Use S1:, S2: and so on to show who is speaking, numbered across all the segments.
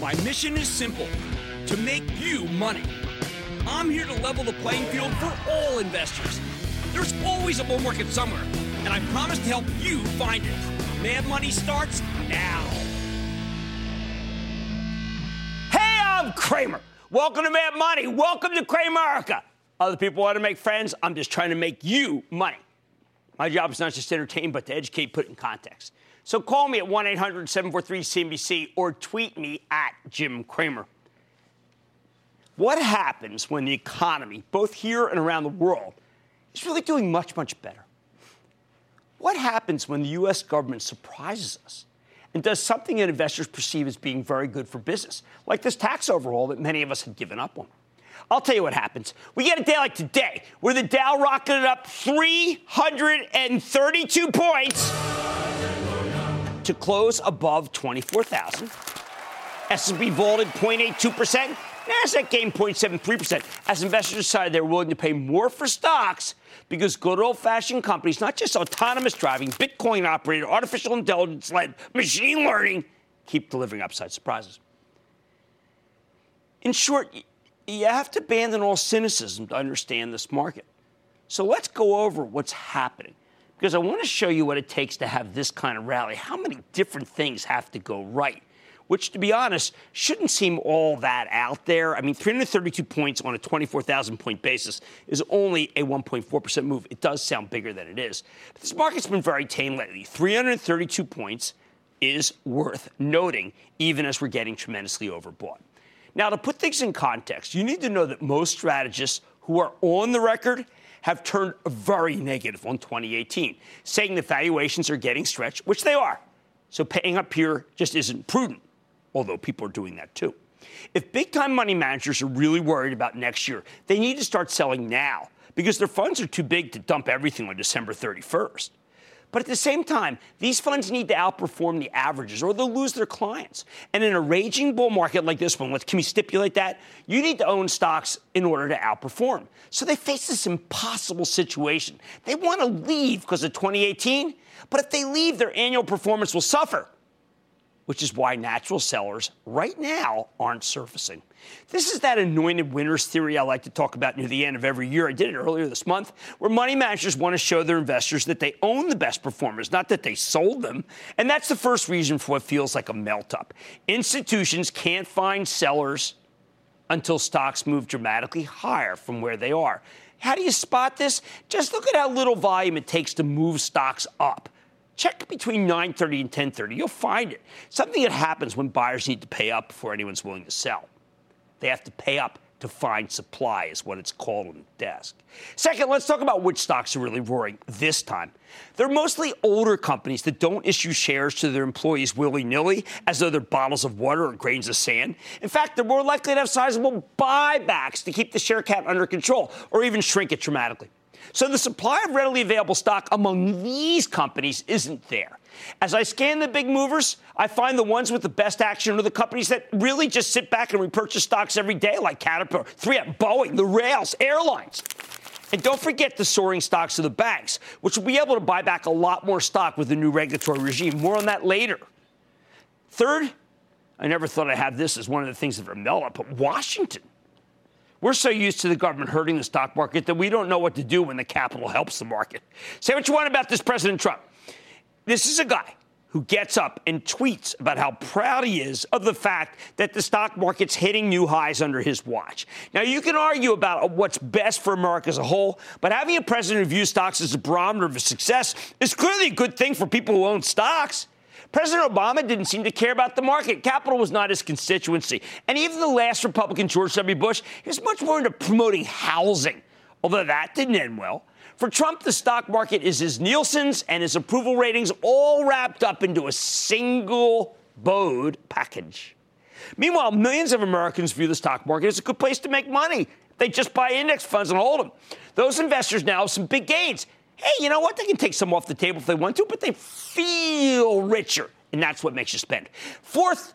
S1: My mission is simple to make you money. I'm here to level the playing field for all investors. There's always a bull market somewhere, and I promise to help you find it. Mad Money starts now. Hey, I'm Cramer. Welcome to Mad Money. Welcome to Cramerica. Other people want to make friends. I'm just trying to make you money. My job is not just to entertain, but to educate, put in context. So call me at 1 800 743 CNBC or tweet me at Jim Cramer. What happens when the economy, both here and around the world, is really doing much, much better? What happens when the U.S. government surprises us and does something that investors perceive as being very good for business, like this tax overhaul that many of us had given up on? I'll tell you what happens. We get a day like today, where the Dow rocketed up 332 points to close above 24,000. S&P vaulted 0.82%. NASDAQ gained 0.73% as investors decided they were willing to pay more for stocks because good old fashioned companies, not just autonomous driving, Bitcoin operated, artificial intelligence led, machine learning, keep delivering upside surprises. In short, you have to abandon all cynicism to understand this market. So let's go over what's happening because I want to show you what it takes to have this kind of rally. How many different things have to go right? Which, to be honest, shouldn't seem all that out there. I mean, 332 points on a 24,000 point basis is only a 1.4% move. It does sound bigger than it is. But this market's been very tame lately. 332 points is worth noting, even as we're getting tremendously overbought. Now, to put things in context, you need to know that most strategists who are on the record have turned very negative on 2018, saying the valuations are getting stretched, which they are. So paying up here just isn't prudent, although people are doing that too. If big time money managers are really worried about next year, they need to start selling now because their funds are too big to dump everything on December 31st. But at the same time, these funds need to outperform the averages or they'll lose their clients. And in a raging bull market like this one, can we stipulate that? You need to own stocks in order to outperform. So they face this impossible situation. They want to leave because of 2018, but if they leave, their annual performance will suffer which is why natural sellers right now aren't surfacing. This is that anointed winners theory I like to talk about near the end of every year. I did it earlier this month, where money managers want to show their investors that they own the best performers, not that they sold them. And that's the first reason for what feels like a melt up. Institutions can't find sellers until stocks move dramatically higher from where they are. How do you spot this? Just look at how little volume it takes to move stocks up. Check between 9:30 and 10:30. You'll find it. Something that happens when buyers need to pay up before anyone's willing to sell. They have to pay up to find supply, is what it's called on the desk. Second, let's talk about which stocks are really roaring this time. They're mostly older companies that don't issue shares to their employees willy nilly as though they're bottles of water or grains of sand. In fact, they're more likely to have sizable buybacks to keep the share count under control or even shrink it dramatically. So the supply of readily available stock among these companies isn't there. As I scan the big movers, I find the ones with the best action are the companies that really just sit back and repurchase stocks every day, like Caterpillar, 3M, Boeing, the rails, airlines. And don't forget the soaring stocks of the banks, which will be able to buy back a lot more stock with the new regulatory regime. More on that later. Third, I never thought I'd have this as one of the things that mellow, but Washington. We're so used to the government hurting the stock market that we don't know what to do when the capital helps the market. Say what you want about this President Trump. This is a guy who gets up and tweets about how proud he is of the fact that the stock market's hitting new highs under his watch. Now, you can argue about what's best for America as a whole, but having a president view stocks as a barometer of success is clearly a good thing for people who own stocks. President Obama didn't seem to care about the market. Capital was not his constituency. And even the last Republican, George W. Bush, he was much more into promoting housing, although that didn't end well. For Trump, the stock market is his Nielsen's and his approval ratings all wrapped up into a single Bode package. Meanwhile, millions of Americans view the stock market as a good place to make money. They just buy index funds and hold them. Those investors now have some big gains. Hey, you know what? They can take some off the table if they want to, but they feel richer. And that's what makes you spend. Fourth,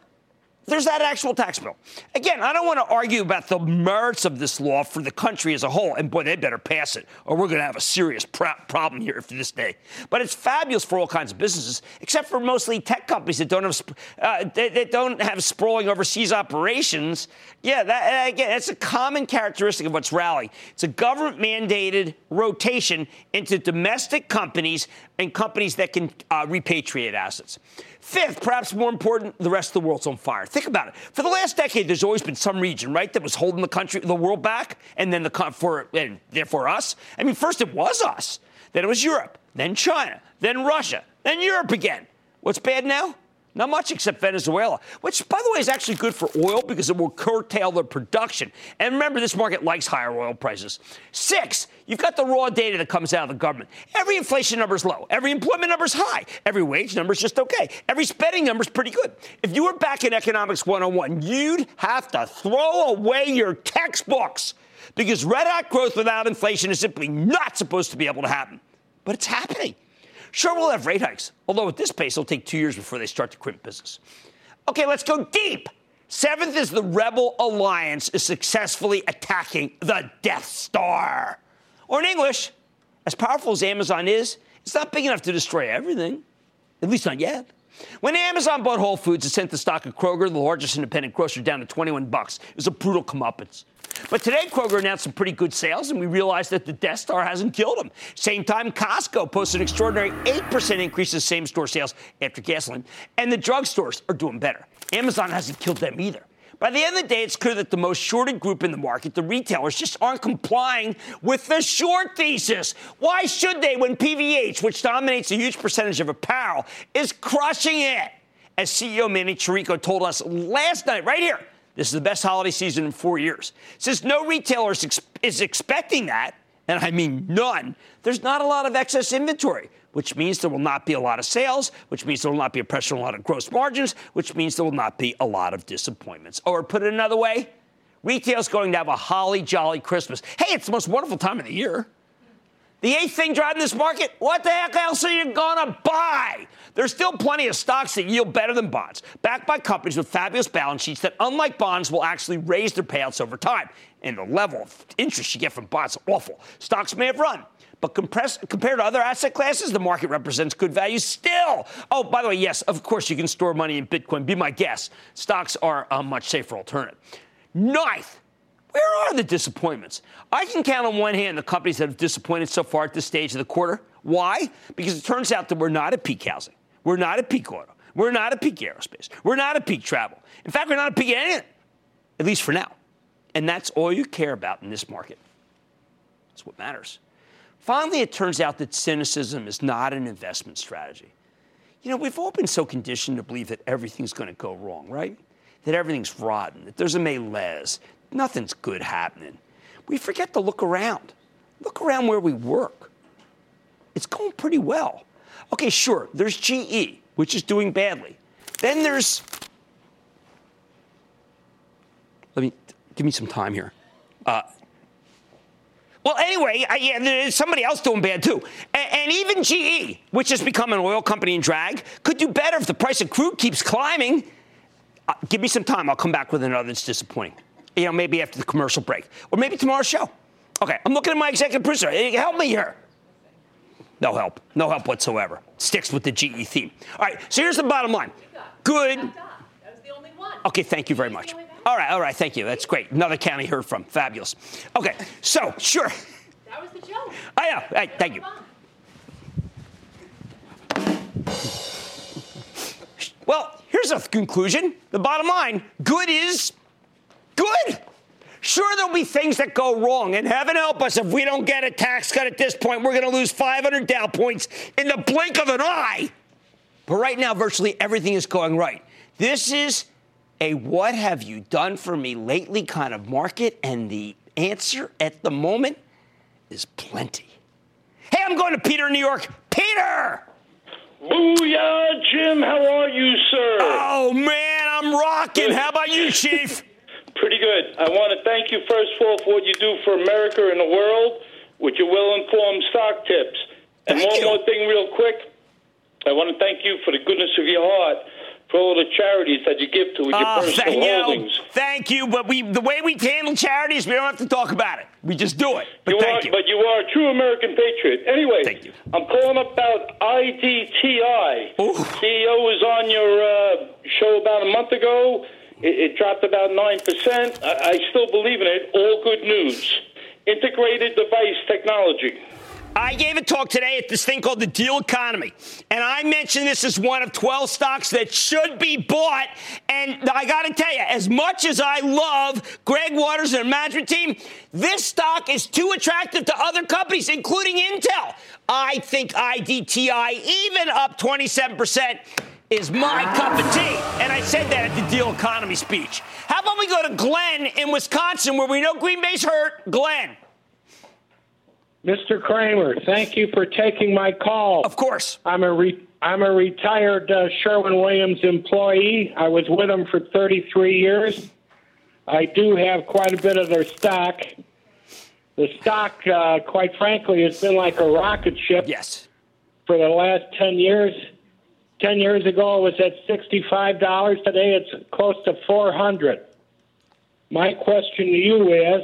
S1: there's that actual tax bill. Again, I don't want to argue about the merits of this law for the country as a whole, and boy, they better pass it, or we're going to have a serious problem here for this day. But it's fabulous for all kinds of businesses, except for mostly tech companies that don't have uh, don't have sprawling overseas operations. Yeah, that, again, that's a common characteristic of what's rallying. It's a government-mandated rotation into domestic companies and companies that can uh, repatriate assets. Fifth, perhaps more important, the rest of the world's on fire. Think about it. For the last decade, there's always been some region, right, that was holding the country, the world back, and then the for and therefore us. I mean, first it was us, then it was Europe, then China, then Russia, then Europe again. What's bad now? Not much except Venezuela, which, by the way, is actually good for oil because it will curtail the production. And remember, this market likes higher oil prices. Six, you've got the raw data that comes out of the government. Every inflation number is low. Every employment number is high. Every wage number is just okay. Every spending number is pretty good. If you were back in Economics 101, you'd have to throw away your textbooks because red hot growth without inflation is simply not supposed to be able to happen. But it's happening. Sure, we'll have rate hikes, although at this pace, it'll take two years before they start to crimp business. Okay, let's go deep. Seventh is the Rebel Alliance is successfully attacking the Death Star. Or in English, as powerful as Amazon is, it's not big enough to destroy everything, at least not yet. When Amazon bought Whole Foods, it sent the stock of Kroger, the largest independent grocer, down to 21 bucks. It was a brutal comeuppance. But today, Kroger announced some pretty good sales, and we realized that the Death Star hasn't killed them. Same time, Costco posted an extraordinary 8% increase in same store sales after gasoline, and the drugstores are doing better. Amazon hasn't killed them either. By the end of the day, it's clear that the most shorted group in the market, the retailers, just aren't complying with the short thesis. Why should they when PVH, which dominates a huge percentage of apparel, is crushing it? As CEO Manny Chirico told us last night, right here, this is the best holiday season in four years. Since no retailer is, is expecting that, and I mean none, there's not a lot of excess inventory, which means there will not be a lot of sales, which means there will not be a pressure on a lot of gross margins, which means there will not be a lot of disappointments. Or put it another way, retail's going to have a holly jolly Christmas. Hey, it's the most wonderful time of the year. The eighth thing driving this market, what the heck else are you to buy? There's still plenty of stocks that yield better than bonds, backed by companies with fabulous balance sheets that, unlike bonds, will actually raise their payouts over time. And the level of interest you get from bonds is awful. Stocks may have run, but compared to other asset classes, the market represents good value still. Oh, by the way, yes, of course you can store money in Bitcoin. Be my guest. Stocks are a much safer alternative. Ninth, where are the disappointments? I can count on one hand the companies that have disappointed so far at this stage of the quarter. Why? Because it turns out that we're not at peak housing. We're not at peak auto. We're not at peak aerospace. We're not at peak travel. In fact, we're not at peak anything, at least for now. And that's all you care about in this market. That's what matters. Finally, it turns out that cynicism is not an investment strategy. You know, we've all been so conditioned to believe that everything's going to go wrong, right? That everything's rotten, that there's a malaise, nothing's good happening. We forget to look around. Look around where we work. It's going pretty well. Okay, sure, there's GE, which is doing badly. Then there's. Let me give me some time here. Uh, well, anyway, I, yeah, there's somebody else doing bad too. And, and, even GE, which has become an oil company in drag, could do better if the price of crude keeps climbing. Uh, give me some time. I'll come back with another that's disappointing you know, maybe after the commercial break, or maybe tomorrow's show. Okay, I'm looking at my executive producer. Help me here. No help. No help whatsoever. Sticks with the GE theme. All right, so here's the bottom line. Good. Okay, thank you very much. All right, all right, thank you. That's great. Another county heard from. Fabulous. Okay, so, sure.
S2: That was the joke.
S1: Oh, yeah, hey, thank you. Well, here's a conclusion. The bottom line good is Good. Sure, there'll be things that go wrong, and heaven help us if we don't get a tax cut at this point. We're going to lose 500 Dow points in the blink of an eye. But right now, virtually everything is going right. This is a what have you done for me lately kind of market, and the answer at the moment is plenty. Hey, I'm going to Peter, New York. Peter!
S2: Booyah, Jim. How are you, sir?
S1: Oh, man, I'm rocking. How about you, Chief?
S2: Pretty good. I want to thank you, first of all, for what you do for America and the world with your well informed stock tips. And
S1: Thank
S2: one
S1: you.
S2: more thing, real quick. I want to thank you for the goodness of your heart for all the charities that you give to with your
S1: Oh,
S2: personal
S1: thank you.
S2: holdings.
S1: Thank you. But we, the way we handle charities, we don't have to talk about it. We just do it. But
S2: You
S1: thank
S2: are,
S1: you.
S2: But you are a true American patriot. Anyway,
S1: Thank you.
S2: I'm calling about IDTI.
S1: Ooh.
S2: CEO was on your uh, show about a month ago. It, it dropped about 9%. I, I still believe in it. All good news. Integrated device technology.
S1: I gave a talk today at this thing called the Deal Economy, and I mentioned this as one of 12 stocks that should be bought. And I got to tell you, as much as I love Greg Waters and the management team, this stock is too attractive to other companies, including Intel. I think IDTI, even up 27%, is my cup of tea. And I said that at the Deal Economy speech. How about we go to Glenn in Wisconsin, where we know Green Bay's hurt? Glenn,
S3: Mr. Cramer, thank you for taking my call.
S1: of course.
S3: I'm a re- I'm a retired uh, Sherwin Williams employee. I was with them for 33 years. I do have quite a bit of their stock. The stock, uh, quite frankly, has been like a rocket ship
S1: Yes.
S3: for the last 10 years. 10 years ago, it was at $65. Today, it's close to 400 My question to you is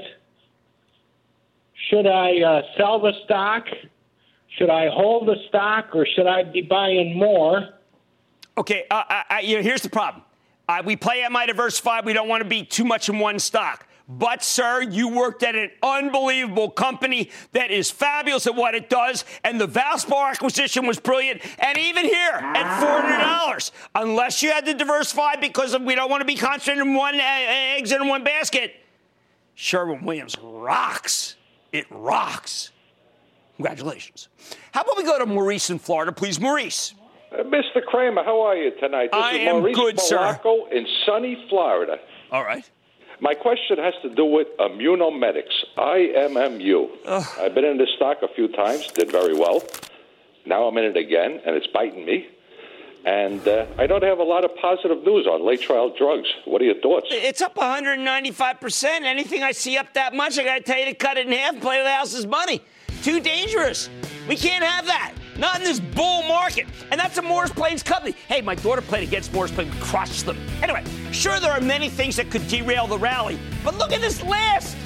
S3: should I uh, sell the stock? Should I hold the stock or should I be buying more?
S1: Okay, uh, I, I, you know, here's the problem. Uh, we play Am I diversified. We don't want to be too much in one stock. But, sir, you worked at an unbelievable company that is fabulous at what it does, and the Valspar acquisition was brilliant. And even here at $400, unless you had to diversify because we don't want to be concentrated in one uh, eggs in one basket, Sherwin Williams rocks. It rocks. Congratulations. How about we go to Maurice in Florida, please? Maurice.
S4: Uh, Mr. Cramer, how are you tonight? This
S1: I
S4: is
S1: am
S4: Maurice
S1: good, sir.
S4: In sunny Florida.
S1: All right.
S4: My question has to do with Immunomedics, IMMU. I've been in this stock a few times, did very well. Now I'm in it again, and it's biting me. And uh, I don't have a lot of positive news on late trial drugs. What are your thoughts?
S1: It's up 195%. Anything I see up that much, I got to tell you to cut it in half and play with the house's money. Too dangerous. We can't have that. Not in this bull market. And that's a Morris Plains company. Hey, my daughter played against Morris Plains, crushed them. Anyway, sure, there are many things that could derail the rally, but look at this list.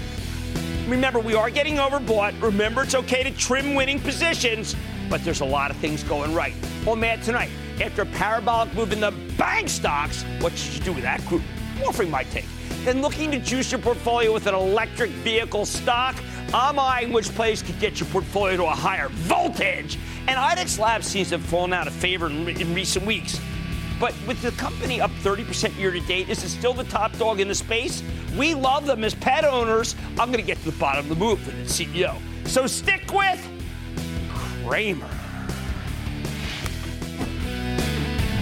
S1: Remember, we are getting overbought. Remember, it's okay to trim winning positions, but there's a lot of things going right. Well, man, tonight, after a parabolic move in the bank stocks, what should you do with that group? I'm offering my take. Then looking to juice your portfolio with an electric vehicle stock, I'm eyeing which plays could get your portfolio to a higher voltage. And IDEXX Labs seems to have fallen out of favor in, in recent weeks. But with the company up 30% year to date, is it still the top dog in the space? We love them as pet owners. I'm going to get to the bottom of the move for the CEO. So stick with Cramer.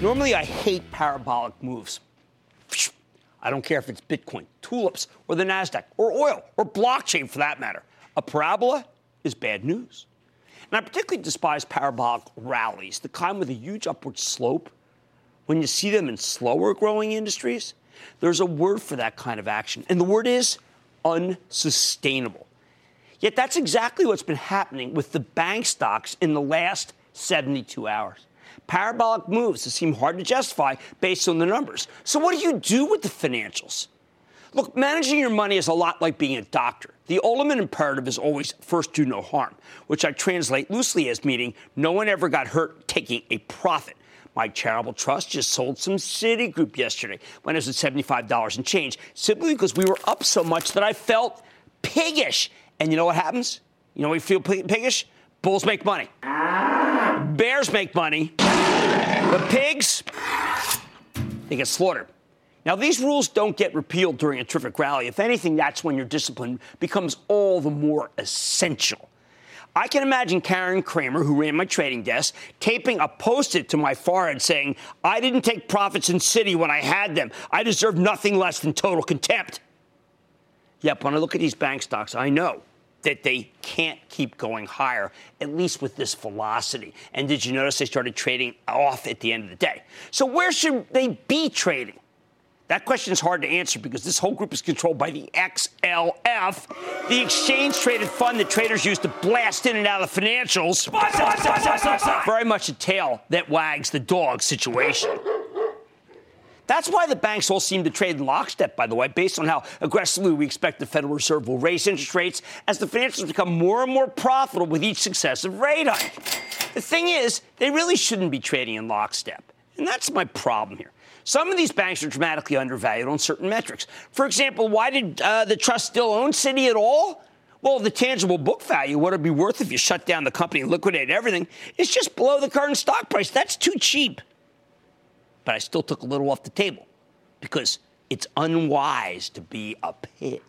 S1: Normally, I hate parabolic moves. I don't care if it's Bitcoin, tulips, or the NASDAQ, or oil, or blockchain for that matter. A parabola is bad news. And I particularly despise parabolic rallies, the kind with a huge upward slope. When you see them in slower growing industries, there's a word for that kind of action, and the word is unsustainable. Yet that's exactly what's been happening with the bank stocks in the last 72 hours. Parabolic moves that seem hard to justify based on the numbers. So, what do you do with the financials? Look, managing your money is a lot like being a doctor. The ultimate imperative is always first do no harm, which I translate loosely as meaning no one ever got hurt taking a profit. My charitable trust just sold some Citigroup yesterday when it was at $75 and change, simply because we were up so much that I felt piggish. And you know what happens? You know you feel piggish? Bulls make money. Bears make money. But pigs, they get slaughtered. Now, these rules don't get repealed during a terrific rally. If anything, that's when your discipline becomes all the more essential. I can imagine Karen Cramer, who ran my trading desk, taping a post it to my forehead saying, I didn't take profits in Citi when I had them. I deserve nothing less than total contempt. Yep, when I look at these bank stocks, I know that they can't keep going higher, at least with this velocity. And did you notice they started trading off at the end of the day? So where should they be trading? That question is hard to answer because this whole group is controlled by the XLF, the exchange traded fund that traders use to blast in and out of the financials. Very much a tail that wags the dog situation. That's why the banks all seem to trade in lockstep, by the way, based on how aggressively we expect the Federal Reserve will raise interest rates as the financials become more and more profitable with each successive rate hike. The thing is, they really shouldn't be trading in lockstep. And that's my problem here. Some of these banks are dramatically undervalued on certain metrics. For example, why did uh, the trust still own Citi at all? Well, the tangible book value, what it'd be worth if you shut down the company and liquidated everything, is just below the current stock price. That's too cheap. But I still took a little off the table because it's unwise to be a pig.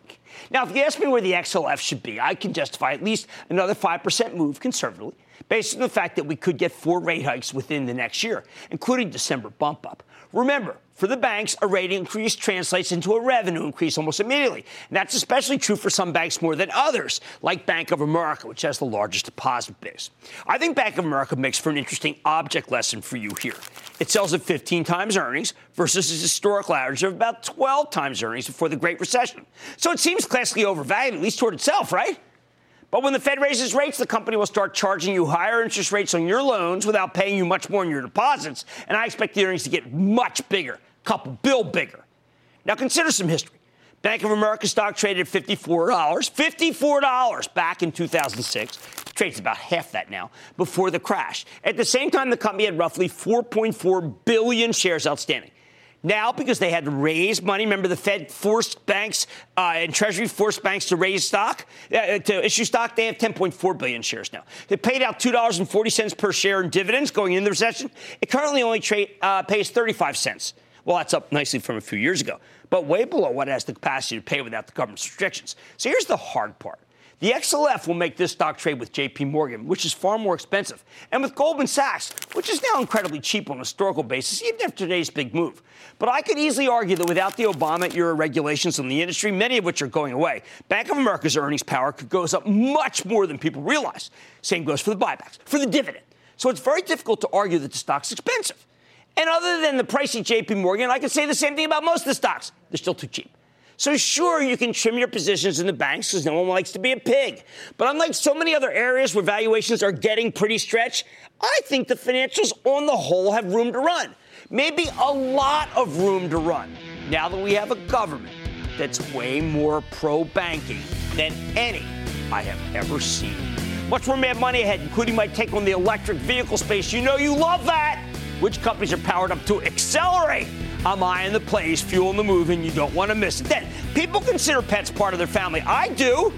S1: Now, if you ask me where the XLF should be, I can justify at least another 5% move conservatively based on the fact that we could get four rate hikes within the next year, including December bump up. Remember, for the banks, a rate increase translates into a revenue increase almost immediately. And that's especially true for some banks more than others, like Bank of America, which has the largest deposit base. I think Bank of America makes for an interesting object lesson for you here. It sells at 15 times earnings versus its historical average of about 12 times earnings before the Great Recession. So it seems classically overvalued, at least toward itself, right? But when the Fed raises rates, the company will start charging you higher interest rates on your loans without paying you much more on your deposits. And I expect the earnings to get much bigger, couple bill bigger. Now consider some history. Bank of America stock traded at $54, $54 back in 2006. Trades about half that now before the crash. At the same time, the company had roughly 4.4 billion shares outstanding. Now, because they had to raise money, remember the Fed forced banks uh, and Treasury forced banks to raise stock, uh, to issue stock. They have 10.4 billion shares now. They paid out $2.40 per share in dividends going into the recession. It currently only tra- uh, pays 35 cents. Well, that's up nicely from a few years ago, but way below what it has the capacity to pay without the government's restrictions. So here's the hard part. The XLF will make this stock trade with JP Morgan, which is far more expensive, and with Goldman Sachs, which is now incredibly cheap on a historical basis, even after today's big move. But I could easily argue that without the Obama era regulations on the industry, many of which are going away, Bank of America's earnings power could go up much more than people realize. Same goes for the buybacks, for the dividend. So it's very difficult to argue that the stock's expensive. And other than the pricey JP Morgan, I could say the same thing about most of the stocks. They're still too cheap. So, sure, you can trim your positions in the banks because no one likes to be a pig. But unlike so many other areas where valuations are getting pretty stretched, I think the financials on the whole have room to run. Maybe a lot of room to run now that we have a government that's way more pro banking than any I have ever seen. Much more mad money ahead, including my take on the electric vehicle space. You know you love that. Which companies are powered up to accelerate? I'm eyeing the plays, fueling the move, and you don't want to miss it. Then, people consider pets part of their family. I do.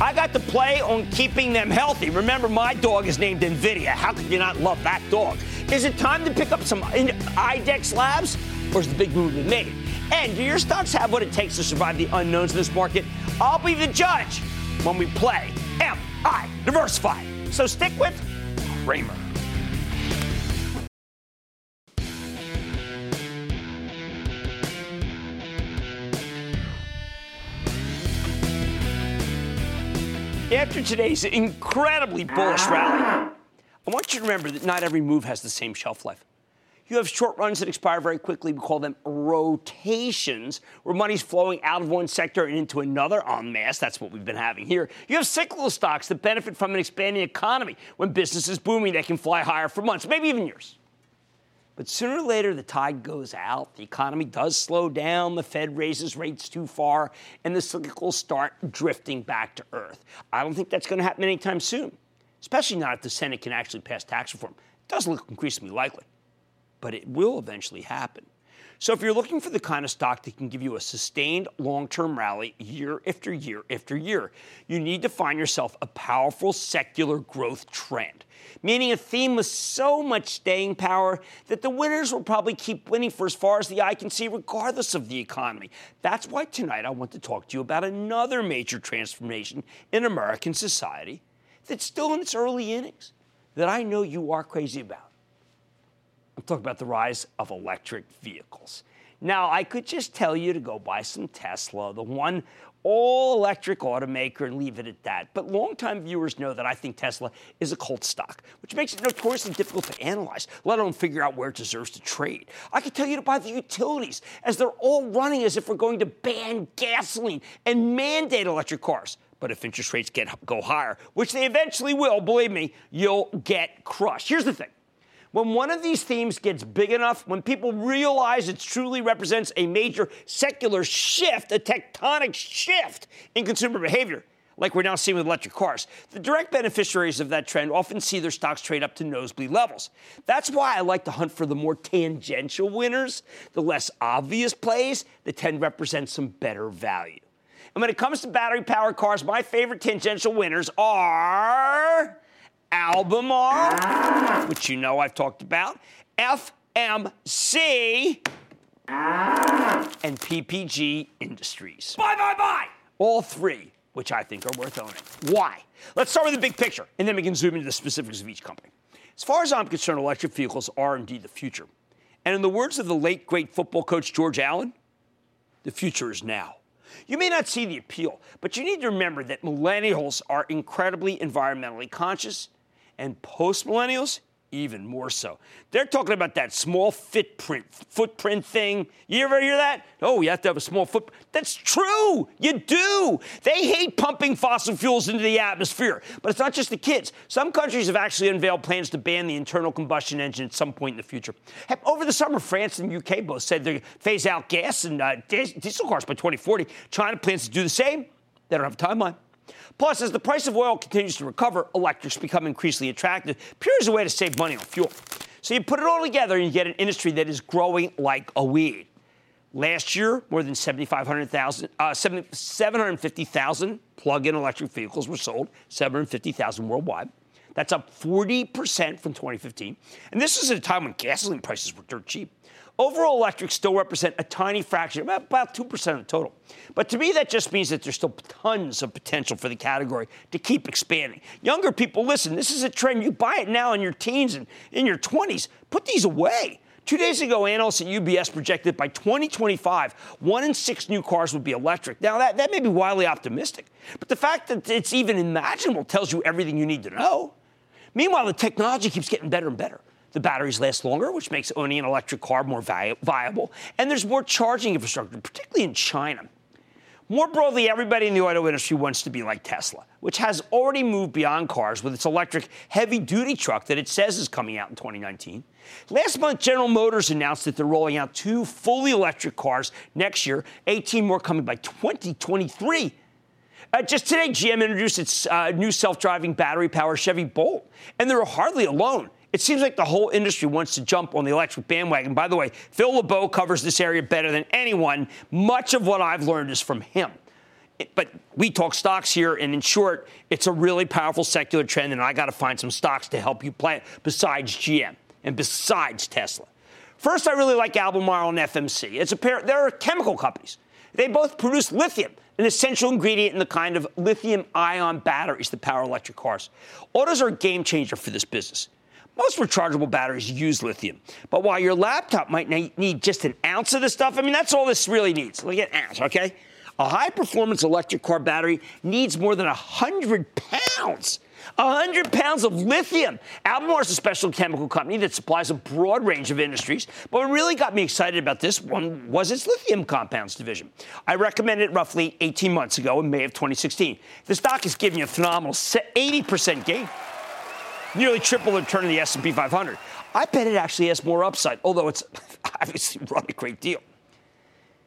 S1: I got to play on keeping them healthy. Remember, my dog is named NVIDIA. How could you not love that dog? Is it time to pick up some IDEXX labs, or is the big move been made? And do your stocks have what it takes to survive the unknowns in this market? I'll be the judge when we play Am I Diversify. So stick with Cramer. After today's incredibly bullish rally, I want you to remember that not every move has the same shelf life. You have short runs that expire very quickly. We call them rotations, where money's flowing out of one sector and into another en masse. That's what we've been having here. You have cyclical stocks that benefit from an expanding economy. When business is booming, they can fly higher for months, maybe even years. But sooner or later, the tide goes out, the economy does slow down, the Fed raises rates too far, and the cyclicals start drifting back to earth. I don't think that's going to happen anytime soon, especially not if the Senate can actually pass tax reform. It does look increasingly likely, but it will eventually happen. So if you're looking for the kind of stock that can give you a sustained long-term rally year after year after year, you need to find yourself a powerful secular growth trend, meaning a theme with so much staying power that the winners will probably keep winning for as far as the eye can see, regardless of the economy. That's why tonight I want to talk to you about another major transformation in American society that's still in its early innings that I know you are crazy about. I'm talking about the rise of electric vehicles. Now, I could just tell you to go buy some Tesla, the one all electric automaker, and leave it at that. But longtime viewers know that I think Tesla is a cult stock, which makes it notoriously difficult to analyze, let alone figure out where it deserves to trade. I could tell you to buy the utilities, as they're all running as if we're going to ban gasoline and mandate electric cars. But if interest rates get go higher, which they eventually will, believe me, you'll get crushed. Here's the thing. When one of these themes gets big enough, when people realize it truly represents a major secular shift, a tectonic shift in consumer behavior, like we're now seeing with electric cars. The direct beneficiaries of that trend often see their stocks trade up to nosebleed levels. That's why I like to hunt for the more tangential winners, the less obvious plays that tend to represent some better value. And when it comes to battery powered cars, my favorite tangential winners are Albemarle, which you know I've talked about, FMC, and PPG Industries. Bye, bye, bye! All three, which I think are worth owning. Why? Let's start with the big picture, and then we can zoom into the specifics of each company. As far as I'm concerned, electric vehicles are indeed the future. And in the words of the late great football coach George Allen, the future is now. You may not see the appeal, but you need to remember that millennials are incredibly environmentally conscious and post millennials, even more so. They're talking about that small footprint footprint thing. You ever hear that? Oh, you have to have a small foot. That's true. You do. They hate pumping fossil fuels into the atmosphere. But it's not just the kids. Some countries have actually unveiled plans to ban the internal combustion engine at some point in the future. Over the summer, France and UK both said they're phase out gas and uh, diesel cars by 2040. China plans to do the same. They don't have a timeline. Plus, as the price of oil continues to recover, electrics become increasingly attractive, pure as a way to save money on fuel. So you put it all together and you get an industry that is growing like a weed. Last year, more than 750,000 uh, 750,000 plug-in electric vehicles were sold, 750,000 worldwide. That's up 40% from 2015. And this is at a time when gasoline prices were dirt cheap. Overall electrics still represent a tiny fraction, about 2% of the total. But to me, that just means that there's still tons of potential for the category to keep expanding. Younger people, listen, this is a trend. You buy it now in your teens and in your 20s. Put these away. Two days ago, analysts at UBS projected by 2025, one in six new cars would be electric. Now, that, that may be wildly optimistic, but the fact that it's even imaginable tells you everything you need to know. Meanwhile, the technology keeps getting better and better. The batteries last longer, which makes owning an electric car more vi- viable. And there's more charging infrastructure, particularly in China. More broadly, everybody in the auto industry wants to be like Tesla, which has already moved beyond cars with its electric heavy duty truck that it says is coming out in 2019. Last month, General Motors announced that they're rolling out two fully electric cars next year, 18 more coming by 2023. Uh, just today, GM introduced its uh, new self driving battery powered Chevy Bolt, and they're hardly alone. It seems like the whole industry wants to jump on the electric bandwagon. By the way, Phil LeBeau covers this area better than anyone. Much of what I've learned is from him. But we talk stocks here, and in short, it's a really powerful secular trend, and I got to find some stocks to help you play besides GM and besides Tesla. First, I really like Albemarle and FMC. It's a pair, they're chemical companies. They both produce lithium, an essential ingredient in the kind of lithium ion batteries that power electric cars. Autos are a game changer for this business. Most rechargeable batteries use lithium. But while your laptop might need just an ounce of this stuff, I mean, that's all this really needs. Look at ounce, okay? A high performance electric car battery needs more than 100 pounds. 100 pounds of lithium. Albemarle is a special chemical company that supplies a broad range of industries. But what really got me excited about this one was its lithium compounds division. I recommended it roughly 18 months ago in May of 2016. The stock is giving you a phenomenal 80% gain nearly triple the return of the S&P 500. I bet it actually has more upside, although it's obviously run a great deal.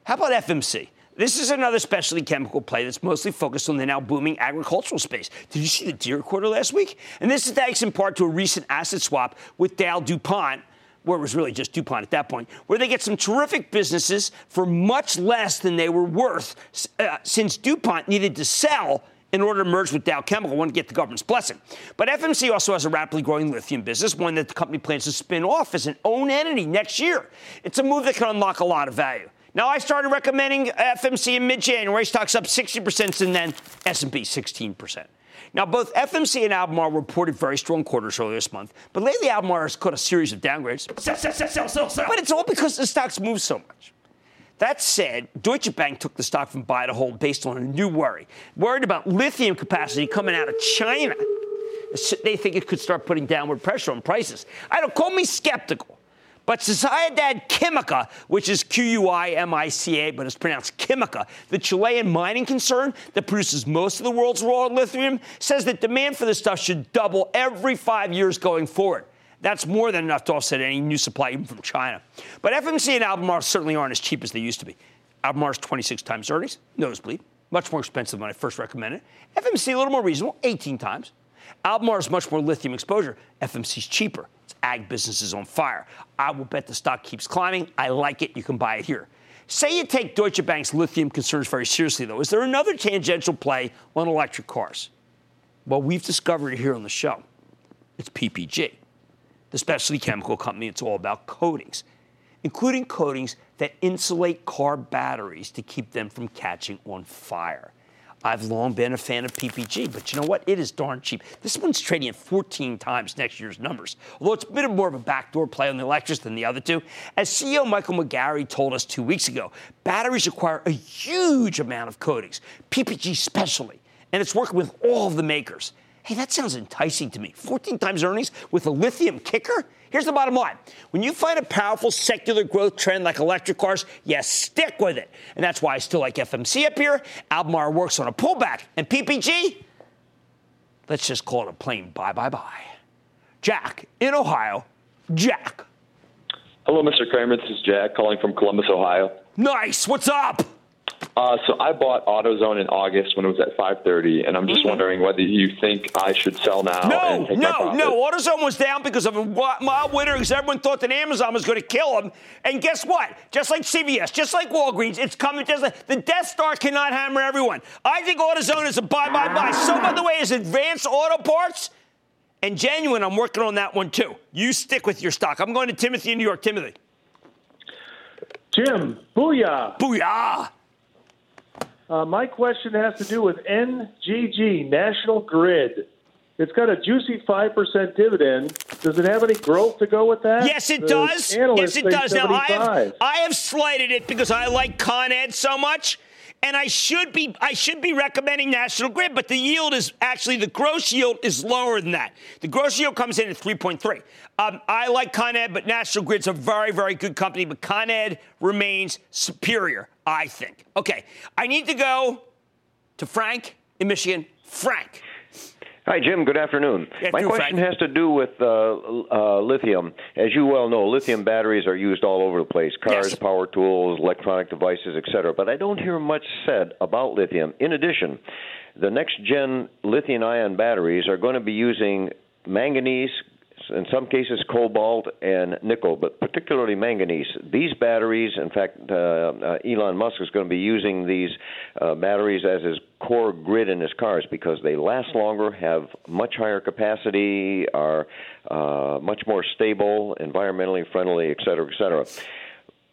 S1: How about FMC? This is another specialty chemical play that's mostly focused on the now booming agricultural space. Did you see the Deere quarter last week? And this is thanks in part to a recent asset swap with Dow DuPont where it was really just DuPont at that point, where they get some terrific businesses for much less than they were worth uh, since DuPont needed to sell in order to merge with Dow Chemical, want to get the government's blessing. But FMC also has a rapidly growing lithium business, one that the company plans to spin off as an own entity next year. It's a move that can unlock a lot of value. Now, I started recommending FMC in mid-January. Stocks up 60% since then, S&P 16%. Now, both FMC and Albemarle reported very strong quarters earlier this month, but lately Albemarle has caught a series of downgrades. Sell, sell, sell, sell, sell. But it's all because the stocks move so much. That said, Deutsche Bank took the stock from buy to hold based on a new worry. Worried about lithium capacity coming out of China. They think it could start putting downward pressure on prices. I don't call me skeptical. But Sociedad Quimica, which is Q-U-I-M-I-C-A, but it's pronounced Quimica, the Chilean mining concern that produces most of the world's raw lithium, says that demand for this stuff should double every five years going forward. That's more than enough to offset any new supply, even from China. But FMC and Albemarle certainly aren't as cheap as they used to be. Albemarle's 26 times earnings, nosebleed, much more expensive when I first recommended it. FMC a little more reasonable, 18 times. Albemarle's much more lithium exposure. FMC's cheaper. Its ag business is on fire. I will bet the stock keeps climbing. I like it. You can buy it here. Say you take Deutsche Bank's lithium concerns very seriously, though. Is there another tangential play on electric cars? Well, we've discovered it here on the show. It's PPG the specialty chemical company. It's all about coatings, including coatings that insulate car batteries to keep them from catching on fire. I've long been a fan of PPG, but you know what? It is darn cheap. This one's trading at 14 times next year's numbers, although it's a bit more of a backdoor play on the electrics than the other two. As CEO Michael McGarry told us two weeks ago, batteries require a huge amount of coatings, PPG specially, and it's working with all of the makers. Hey, that sounds enticing to me. 14 times earnings with a lithium kicker? Here's the bottom line. When you find a powerful secular growth trend like electric cars, you stick with it. And that's why I still like FMC up here. Albemarle works on a pullback. And PPG? Let's just call it a plain bye bye bye. Jack in Ohio. Jack.
S5: Hello, Mr. Cramer. This is Jack calling from Columbus, Ohio.
S1: Nice. What's up?
S5: Uh, so I bought AutoZone in August when it was at 530, and I'm just mm-hmm. wondering whether you think I should sell now.
S1: No, no, no. AutoZone was down because of a mild winter because everyone thought that Amazon was going to kill them. And guess what? Just like CVS, just like Walgreens, it's coming. Just like the Death Star cannot hammer everyone. I think AutoZone is a buy, buy, buy. So by the way, is Advance Auto Parts. And genuine, I'm working on that one too. You stick with your stock. I'm going to Timothy in New York. Timothy.
S6: Jim, booyah.
S1: Booyah.
S6: Uh, my question has to do with NGG, National Grid. It's got a juicy 5% dividend. Does it have any growth to go with that?
S1: Yes, it the does. Yes, it does. Now, I have, I have slighted it because I like Con Ed so much. And I should be I should be recommending National Grid, but the yield is actually the gross yield is lower than that. The gross yield comes in at 3.3. Um, I like Con Ed, but National Grid's a very very good company. But Con Ed remains superior. I think. Okay, I need to go to Frank in Michigan. Frank.
S7: Hi, Jim. Good afternoon. My question
S1: Frank.
S7: has to do with uh, uh, lithium. As you well know, lithium batteries are used all over the place cars,
S1: yes.
S7: power tools, electronic devices, etc. But I don't hear much said about lithium. In addition, the next gen lithium ion batteries are going to be using manganese, in some cases cobalt and nickel, but particularly manganese. These batteries, in fact, uh, uh, Elon Musk is going to be using these uh, batteries as his core grid in his cars because they last longer, have much higher capacity, are uh, much more stable, environmentally friendly, et cetera, et cetera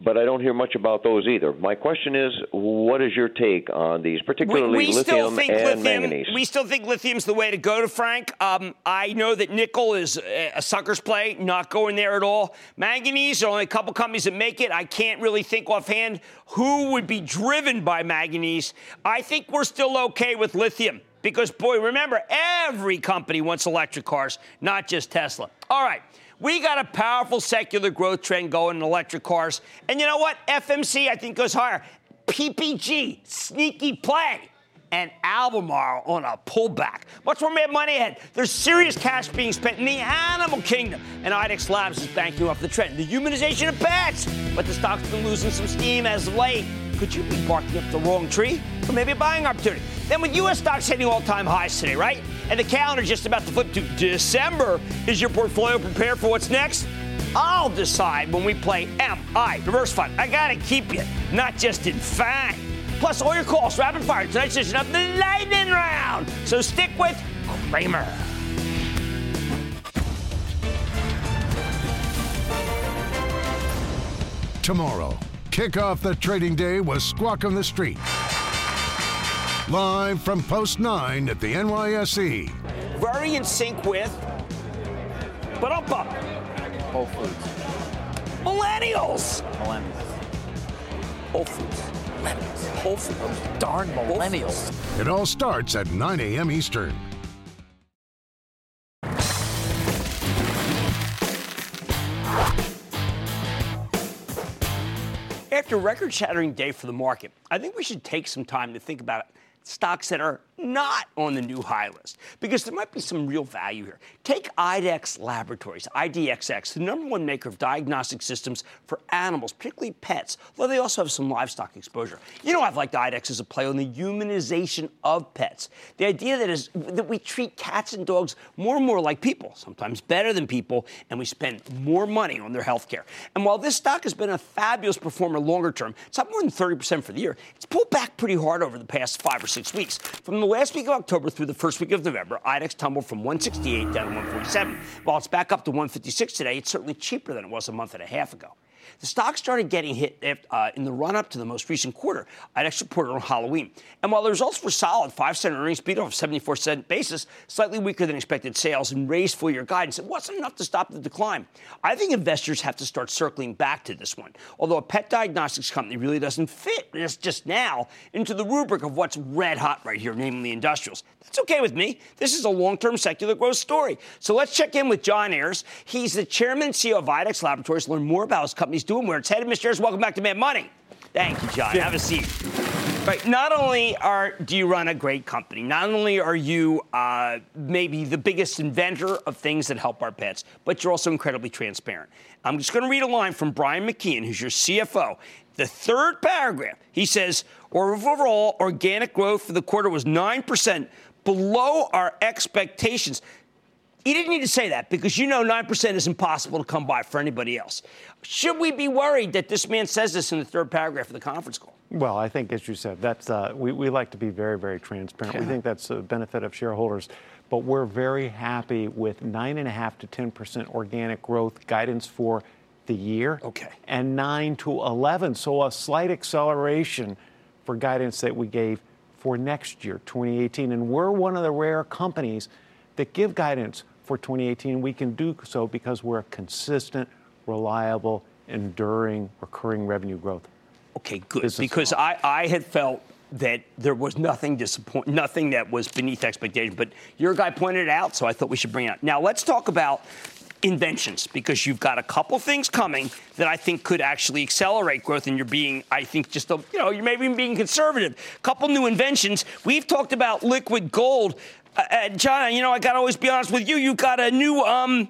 S7: but I don't hear much about those either. My question is, what is your take on these, particularly
S1: we, we
S7: lithium and
S1: lithium,
S7: manganese?
S1: We still think lithium's the way to go to Frank. Um, I know that nickel is a sucker's play, not going there at all. Manganese, there are only a couple companies that make it. I can't really think offhand who would be driven by manganese. I think we're still okay with lithium. Because, boy, remember, every company wants electric cars, not just Tesla. All right. We got a powerful secular growth trend going in electric cars. And you know what? FMC, I think, goes higher. PPG, sneaky play. And Albemarle on a pullback. Much more Mad Money ahead. There's serious cash being spent in the animal kingdom. And IDEXX Labs is banking off the trend. The humanization of pets. But the stock's been losing some steam as of late. Could you be barking up the wrong tree? Or maybe a buying opportunity. Then with U.S. stocks hitting all-time highs today, right? And the calendar just about to flip to December. Is your portfolio prepared for what's next? I'll decide when we play Am I Reverse Fund. I gotta keep you, not just in fact. Plus, all your calls, rapid fire, tonight's edition of the Lightning Round. So stick with Cramer.
S8: Tomorrow, kick off the trading day was Squawk on the Street. Live from Post 9 at the NYSE.
S1: Very in sync with, but up up.
S9: Whole Foods.
S1: Millennials.
S9: Millennials.
S1: Whole Foods. Millennials. Whole Foods.
S9: Darn millennials.
S8: It all starts at 9 a.m. Eastern.
S1: After a record shattering day for the market, I think we should take some time to think about stocks that are not on the new high list because there might be some real value here. Take IDEXX Laboratories, IDXX, the number one maker of diagnostic systems for animals, particularly pets, though they also have some livestock exposure. You know, I've liked IDEXX as a play on the humanization of pets. The idea that is that we treat cats and dogs more and more like people, sometimes better than people, and we spend more money on their health care. And while this stock has been a fabulous performer longer term, it's up more than 30% for the year. It's pulled back pretty hard over the past five or six weeks. From the last week of October through the first week of November, IDEXX tumbled from 168 down to 147. While it's back up to 156 today, it's certainly cheaper than it was a month and a half ago. The stock started getting hit uh, in the run up to the most recent quarter. I'd IDEXX reported on Halloween. And while the results were solid, 5 cent earnings beat off a 74 cent basis, slightly weaker than expected sales, and raised full year guidance, it wasn't enough to stop the decline. I think investors have to start circling back to this one. Although a pet diagnostics company really doesn't fit just, now into the rubric of what's red hot right here, namely industrials. That's okay with me. This is a long term secular growth story. So let's check in with John Ayers. He's the chairman and CEO of IDEXX Laboratories, learn more about his company's doing, where it's headed. Mr. Ayers, welcome back to Mad Money. Thank you, John. Have a seat. Right. Not only are do you run a great company, not only are you uh, maybe the biggest inventor of things that help our pets, but you're also incredibly transparent. I'm just going to read a line from Brian McKeon, who's your CFO. The third paragraph, he says, overall organic growth for the quarter was 9%, below our expectations. You didn't need to say that because you know 9% is impossible to come by for anybody else. Should we be worried that this man says this in the third paragraph of the conference call?
S10: Well, I think, as you said, that's uh, we, we like to be very, very transparent. Yeah. We think that's a benefit of shareholders. But we're very happy with 9.5 to 10% organic growth guidance for the year.
S1: Okay.
S10: And 9 to 11. So a slight acceleration for guidance that we gave for next year, 2018. And we're one of the rare companies that give guidance for 2018. We can do so because we're a consistent, reliable, enduring, recurring revenue growth.
S1: Okay, good. Because I, I had felt that there was nothing disappoint, nothing that was beneath expectation. But your guy pointed it out, so I thought we should bring it out. Now let's talk about inventions because you've got a couple things coming that I think could actually accelerate growth, and you're being, I think, just a, you know, you're maybe being conservative. A couple new inventions. We've talked about liquid gold. Uh, uh, John, you know, I got to always be honest with you. You got a new um,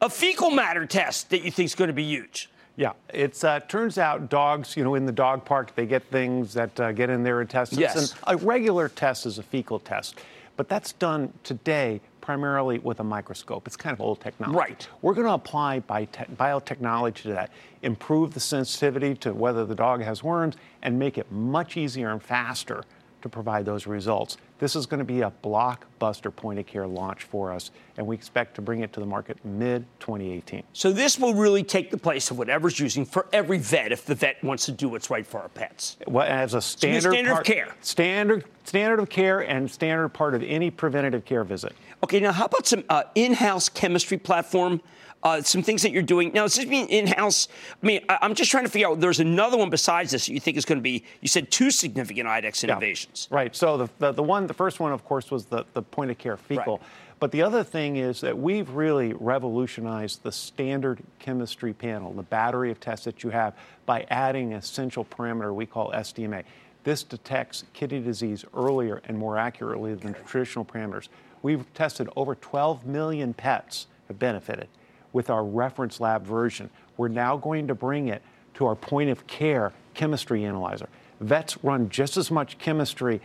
S1: a fecal matter test that you think is going to be huge.
S10: Yeah, it uh, turns out dogs, you know, in the dog park, they get things that uh, get in their intestines.
S1: Yes.
S10: And a regular test is a fecal test, but that's done today primarily with a microscope. It's kind of old technology.
S1: Right.
S10: We're going to apply biotechnology to that, improve the sensitivity to whether the dog has worms, and make it much easier and faster to provide those results. This is going to be a blockbuster point of care launch for us, and we expect to bring it to the market mid 2018.
S1: So, this will really take the place of whatever's using for every vet if the vet wants to do what's right for our pets.
S10: Well, as a standard,
S1: so standard part, of care.
S10: Standard, standard of care and standard part of any preventative care visit.
S1: Okay, now how about some uh, in house chemistry platform? Uh, some things that you're doing. Now, is this being in house? I mean, I, am just trying to figure out there's another one besides this that you think is going to be, you said two significant IDEXX innovations.
S10: Yeah, right. So the, the, the, one, the first one, of course, was the, the point of care fecal. Right. But the other thing is that we've really revolutionized the standard chemistry panel, the battery of tests that you have, by adding an essential parameter we call SDMA. This detects kidney disease earlier and more accurately than traditional parameters. We've tested over 12 million pets have benefited with our reference lab version. We're now going to bring it to our point of care chemistry analyzer. Vets run just as much chemistry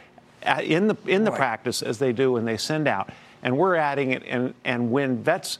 S10: in the in the right. practice as they do when they send out, and we're adding it. And and when vets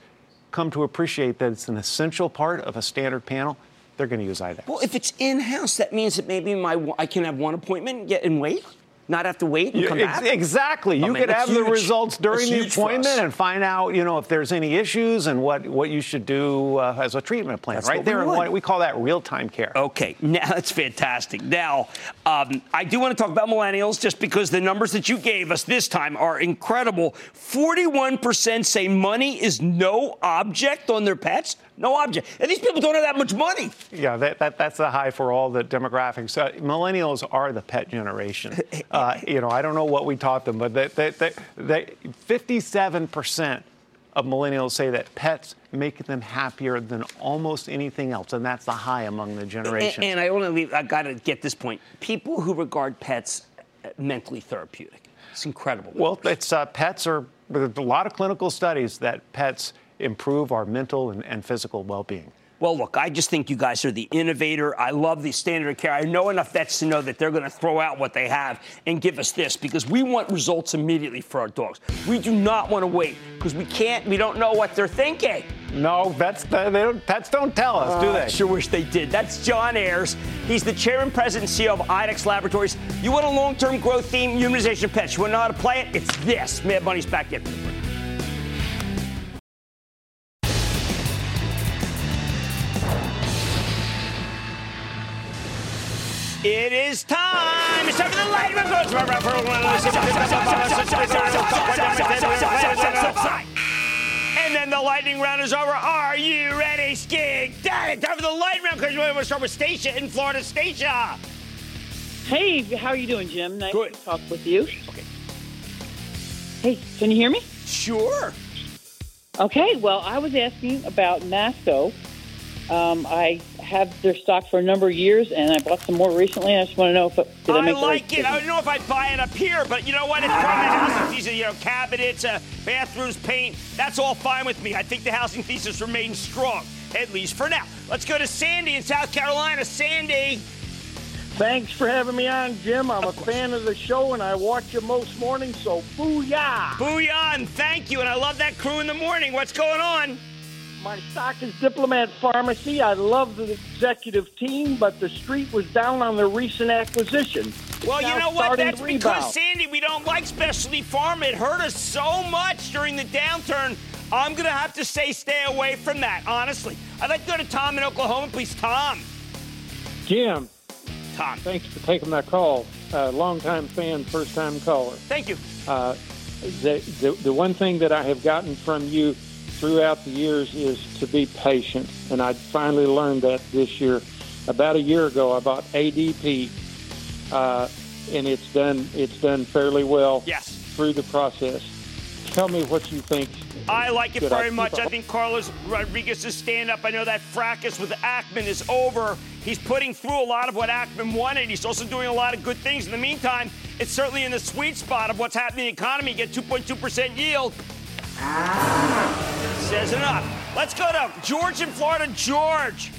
S10: come to appreciate that it's an essential part of a standard panel, they're going to use IDEXX.
S1: Well, if it's in house, that means that maybe my I can have one appointment and get and wait not have to wait and come back?
S10: Exactly.
S1: Oh,
S10: you
S1: man,
S10: could have the results during the appointment and find out, you know, if there's any issues and what, what you should do uh, as a treatment plan.
S1: That's
S10: right
S1: we
S10: there, in
S1: want.
S10: what we call that real-time care.
S1: Okay, now that's fantastic. Now, um, I do want to talk about millennials just because the numbers that you gave us this time are incredible. 41% say money is no object on their pets. No object. And these people don't have that much money.
S10: Yeah, that, that, that's a high for all the demographics. Uh, millennials are the pet generation. Uh, you know, I don't know what we taught them, but they, they, they, 57% of millennials say that pets make them happier than almost anything else, and that's the high among the
S1: And,
S10: generation.
S1: and I want to leave, I got to get this point. People who regard pets uh, mentally therapeutic. It's incredible.
S10: Well, it's uh, pets are there's a lot of clinical studies that pets improve our mental and, and physical well-being.
S1: Well, look, I just think you guys are the innovator. I love the standard of care. I know enough vets to know that they're going to throw out what they have and give us this because we want results immediately for our dogs. We do not want to wait because we can't, we don't know what they're thinking.
S10: No, vets they don't, pets don't tell us, do
S1: Uh,
S10: they?
S1: I sure wish they did. That's John Ayers. He's the chairman, president, and CEO of IDEXX Laboratories. You want a long-term growth theme, humanization pitch. You want to know how to play it? It's this. Mad Money's back in. It is time. It's time for the lightning round. And then the lightning round is over. Are you ready, Skig? Daddy, time for the lightning round because we're going to start with Stacia in Florida. Stacia.
S11: Hey, how are you doing, Jim? Nice to talk with you. Okay. Hey, can you hear me?
S1: Sure.
S11: Okay, well, I was asking about Masco. Um, I have their stock for a number of years, and I bought some more recently. I just want to know if did I,
S1: I
S11: make the right
S1: like it. I don't know if I'd buy it up here, but you know what? It's part of the housing thesis. You know, cabinets, uh, bathrooms, paint. That's all fine with me. I think the housing thesis remains strong, at least for now. Let's go to Sandy in South Carolina. Sandy.
S12: Thanks for having me on, Jim. I'm a fan of the show, and I watch you most mornings, so booyah!
S1: Booyah, and thank you. And I love that crew in the morning. What's going on?
S12: My stock is Diplomat Pharmacy. I love the executive team, but the street was down on the recent acquisition.
S1: Well,
S12: Now
S1: you know what? That's because. Sandy, we don't like specialty pharma. It hurt us so much during the downturn. I'm going to have to say stay away from that, honestly. I'd like to go to Tom in Oklahoma, please. Tom.
S13: Jim.
S1: Tom.
S13: Thanks for taking my call. Uh, longtime fan, first time caller.
S1: Thank you.
S13: Uh, the, the, the one thing that I have gotten from you throughout the years is to be patient. And I finally learned that this year. About a year ago, I bought ADP, uh, and it's done, it's done fairly well
S1: yes.
S13: through the process. Tell me what you think.
S1: I like it
S13: Should I
S1: very
S13: keep
S1: much. I think Carlos Rodriguez's stand up. I know that fracas with Ackman is over. He's putting through a lot of what Ackman wanted. He's also doing a lot of good things. In the meantime, it's certainly in the sweet spot of what's happening in the economy. Get 2.2% yield. Says enough. Let's go to George in Florida. George.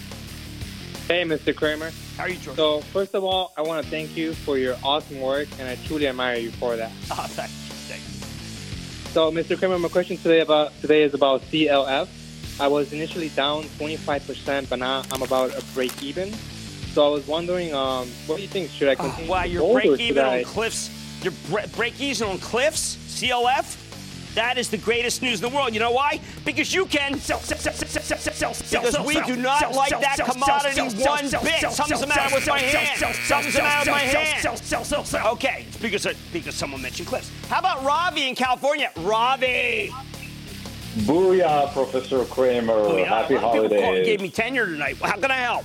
S14: Hey, Mr. Cramer.
S1: How are you, George?
S14: So, first of all, I want to thank you for your awesome work, and I truly admire you for that.
S1: Oh, thank you. Thank you.
S14: So, Mr. Cramer, my question today about today is about CLF. I was initially down 25%, but now I'm about a break even. So, I was wondering, um, what do you think? Should I continue?
S1: Oh, Wow,
S14: to
S1: you're break even
S14: I-
S1: on Cliffs. You're bre- break even on Cliffs, CLF. That is the greatest news in the world. You know why? Because you can. Because we do not like that commodity one bit. Something's the matter with my hand. Something's the matter with my hand. Okay, because because someone mentioned Cliffs. How about Ravi in California? Ravi.
S15: Booyah, Professor Cramer.
S1: Oh.
S15: Happy
S1: A lot of people gave me tenure tonight. How can I help?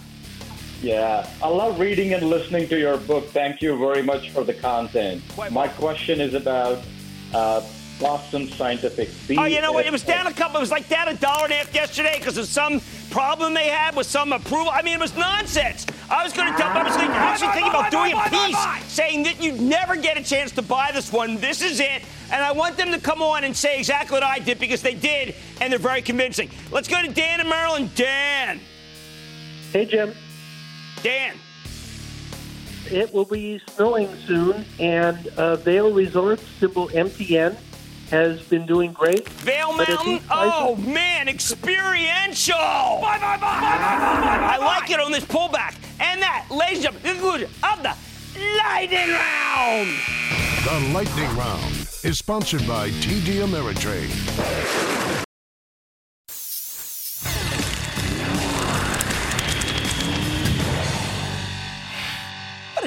S15: Yeah, I love reading and listening to your book. Thank you very much for the content. My question is about uh, Boston Scientific.
S1: Oh, you know what? It was down a couple. It was like down a dollar and a half yesterday because of some problem they had with some approval. I mean, it was nonsense. I was going to tell. Them. I was thinking, actually thinking about doing a piece saying that you'd never get a chance to buy this one. This is it, and I want them to come on and say exactly what I did because they did, and they're very convincing. Let's go to Dan and Maryland. Dan.
S16: Hey, Jim.
S1: Dan.
S16: It will be snowing soon, and uh, Vail Resorts, symbol MTN, has been doing great.
S1: Vail
S16: but at
S1: Mountain,
S16: these prices-
S1: oh man, experiential. Bye, bye, bye, bye, bye, bye, bye. I like it on this pullback. And that, ladies and gentlemen, conclusion of the lightning round.
S8: The Lightning Round is sponsored by TD Ameritrade.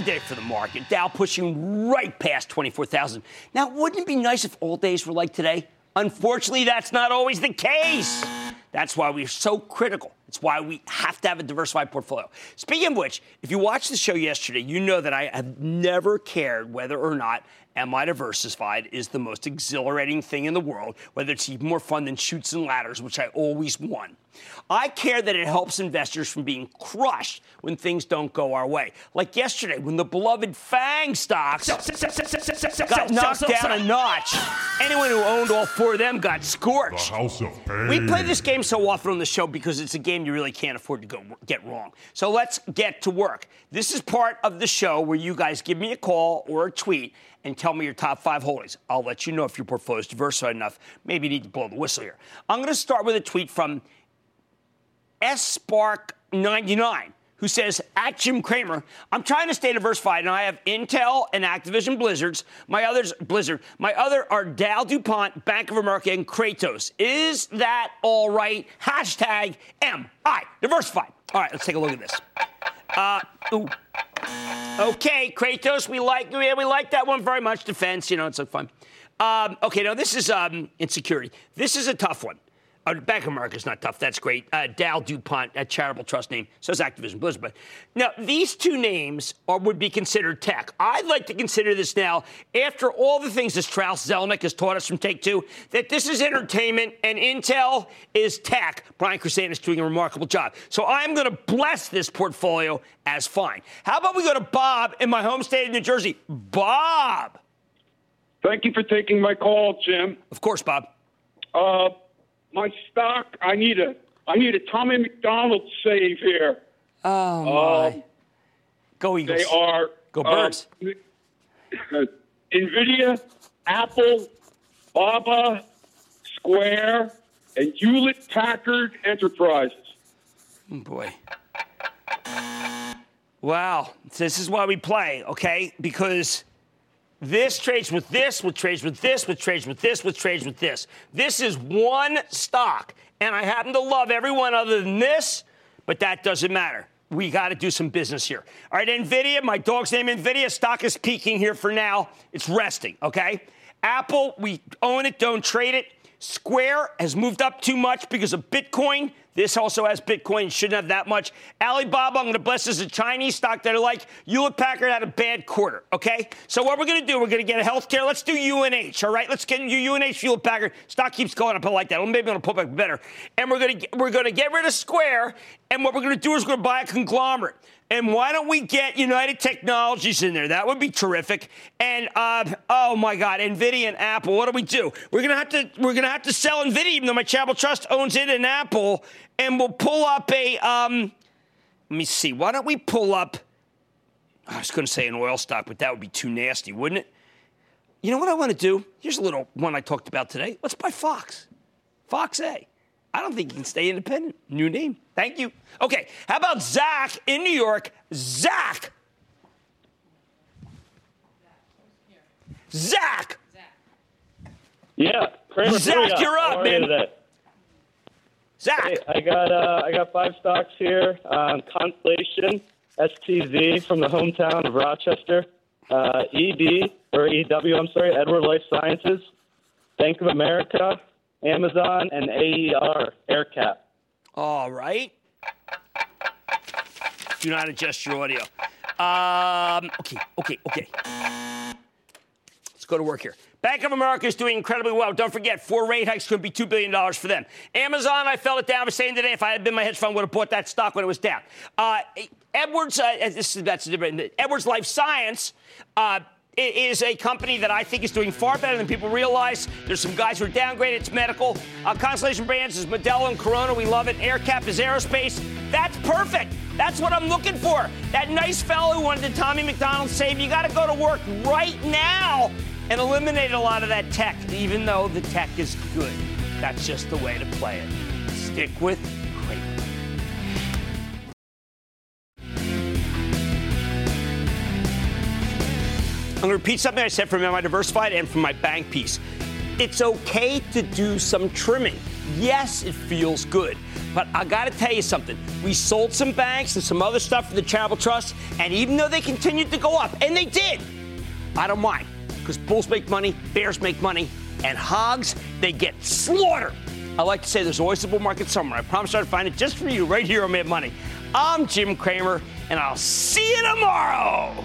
S1: Day for the market. Dow pushing right past 24,000. Now, wouldn't it be nice if all days were like today? Unfortunately, that's not always the case. That's why we're so critical. It's why we have to have a diversified portfolio. Speaking of which, if you watched the show yesterday, you know that I have never cared whether or not Am I Diversified is the most exhilarating thing in the world, whether it's even more fun than shoots and ladders, which I always won. I care that it helps investors from being crushed when things don't go our way. Like yesterday, when the beloved FANG stocks got knocked down a notch. Anyone who owned all four of them got scorched.
S17: House of Pain.
S1: We play this game so often on the show because it's a game you really can't afford to go get wrong. So let's get to work. This is part of the show where you guys give me a call or a tweet and tell me your top five holdings. I'll let you know if your portfolio is diversified enough. Maybe you need to blow the whistle here. I'm going to start with a tweet from SPark99, who says, at Jim Cramer, I'm trying to stay diversified, and I have Intel and Activision Blizzards. My others, Blizzard. My other are Dow DuPont, Bank of America, and Kratos. Is that all right? Hashtag MI diversified. All right, let's take a look at this. Uh, ooh. Okay, Kratos, we like we, we like that one very much. Defense, you know, it's so fun. Um, okay, now this is um, insecurity. This is a tough one. Uh, Bank of America is not tough. That's great. Uh, Dow DuPont, a charitable trust name. So is Activision Blizzard. But now these two names are, would be considered tech. I'd like to consider this now, after all the things that Strauss Zelnick has taught us from Take Two, that this is entertainment and Intel is tech. Brian Krzanich is doing a remarkable job. So I'm going to bless this portfolio as fine. How about we go to Bob in my home state of New Jersey? Bob.
S18: Thank you for taking my call, Jim.
S1: Of course, Bob.
S18: Uh, my stock, I need a, I need a Tommy McDonald save here.
S1: Oh my!
S18: Um,
S1: Go Eagles!
S18: They are
S1: Go Birds!
S18: uh, Nvidia, Apple, Baba, Square, and Hewlett Packard Enterprises.
S1: Oh, boy. Wow. This is why we play, okay? Because this trades with this, with trades with this, with trades with this, with trades with this. This is one stock. And I happen to love everyone other than this, but that doesn't matter. We got to do some business here. All right, NVIDIA, my dog's name NVIDIA, stock is peaking here for now. It's resting, okay? Apple, we own it, don't trade it. Square has moved up too much because of Bitcoin. This also has Bitcoin, shouldn't have that much. Alibaba, I'm going to bless as a Chinese stock that I like. Hewlett Packard had a bad quarter, okay? So what we're going to do, we're going to get a healthcare. Let's do UNH, all right? Let's get UNH, Hewlett Packard. Stock keeps going up. Like that. Maybe I'll pull back better. And we're going to we're going to get rid of Square. And what we're going to do is we're going to buy a conglomerate. And why don't we get United Technologies in there? That would be terrific. And uh, oh my God, Nvidia and Apple. What do we do? We're gonna have to we're gonna have to sell Nvidia, even though my Charitable Trust owns it and Apple. And we'll pull up a um. Let me see. Why don't we pull up? I was to say an oil stock, but that would be too nasty, wouldn't it? You know what I want to do? Here's a little one I talked about today. Let's buy Fox. Fox A. I don't think you can stay independent. New name. Thank you. Okay, how about Zach in New York? Zach. Zach.
S19: Yeah, Cramer,
S1: Zach, you're up,
S19: you
S1: man.
S19: today?
S1: Zach.
S19: Hey, I got uh, I got five stocks here. Um, Constellation, STZ from the hometown of Rochester, uh, ED or EW, I'm sorry, Edward Life Sciences, Bank of America, Amazon, and AER AirCap.
S1: All right. Do not adjust your audio. Um, okay, okay, okay. Let's go to work here. Bank of America is doing incredibly well. Don't forget, four rate hikes could be $2 billion for them. Amazon, I felt it down. I was saying today, if I had been my hedge fund, would have bought that stock when it was down. Uh, Edwards, uh, this is, that's different. Edwards Life Science, uh, it is a company that I think is doing far better than people realize. There's some guys who are downgraded. It's medical. Uh, Constellation Brands is Modelo and Corona. We love it. AerCap is aerospace. That's perfect. That's what I'm looking for. That nice fellow who wanted the Tommy McDonald save. You got to go to work right now and eliminate a lot of that tech, even though the tech is good. That's just the way to play it. Stick with I'm going to repeat something I said from my diversified and from my bank piece. It's okay to do some trimming. Yes, it feels good. But I got to tell you something. We sold some banks and some other stuff for the Charitable Trust, and even though they continued to go up, and they did, I don't mind because bulls make money, bears make money, and hogs, they get slaughtered. I like to say there's always a bull market somewhere. I promise I'll find it just for you right here on Mad Money. I'm Jim Cramer, and I'll see you tomorrow.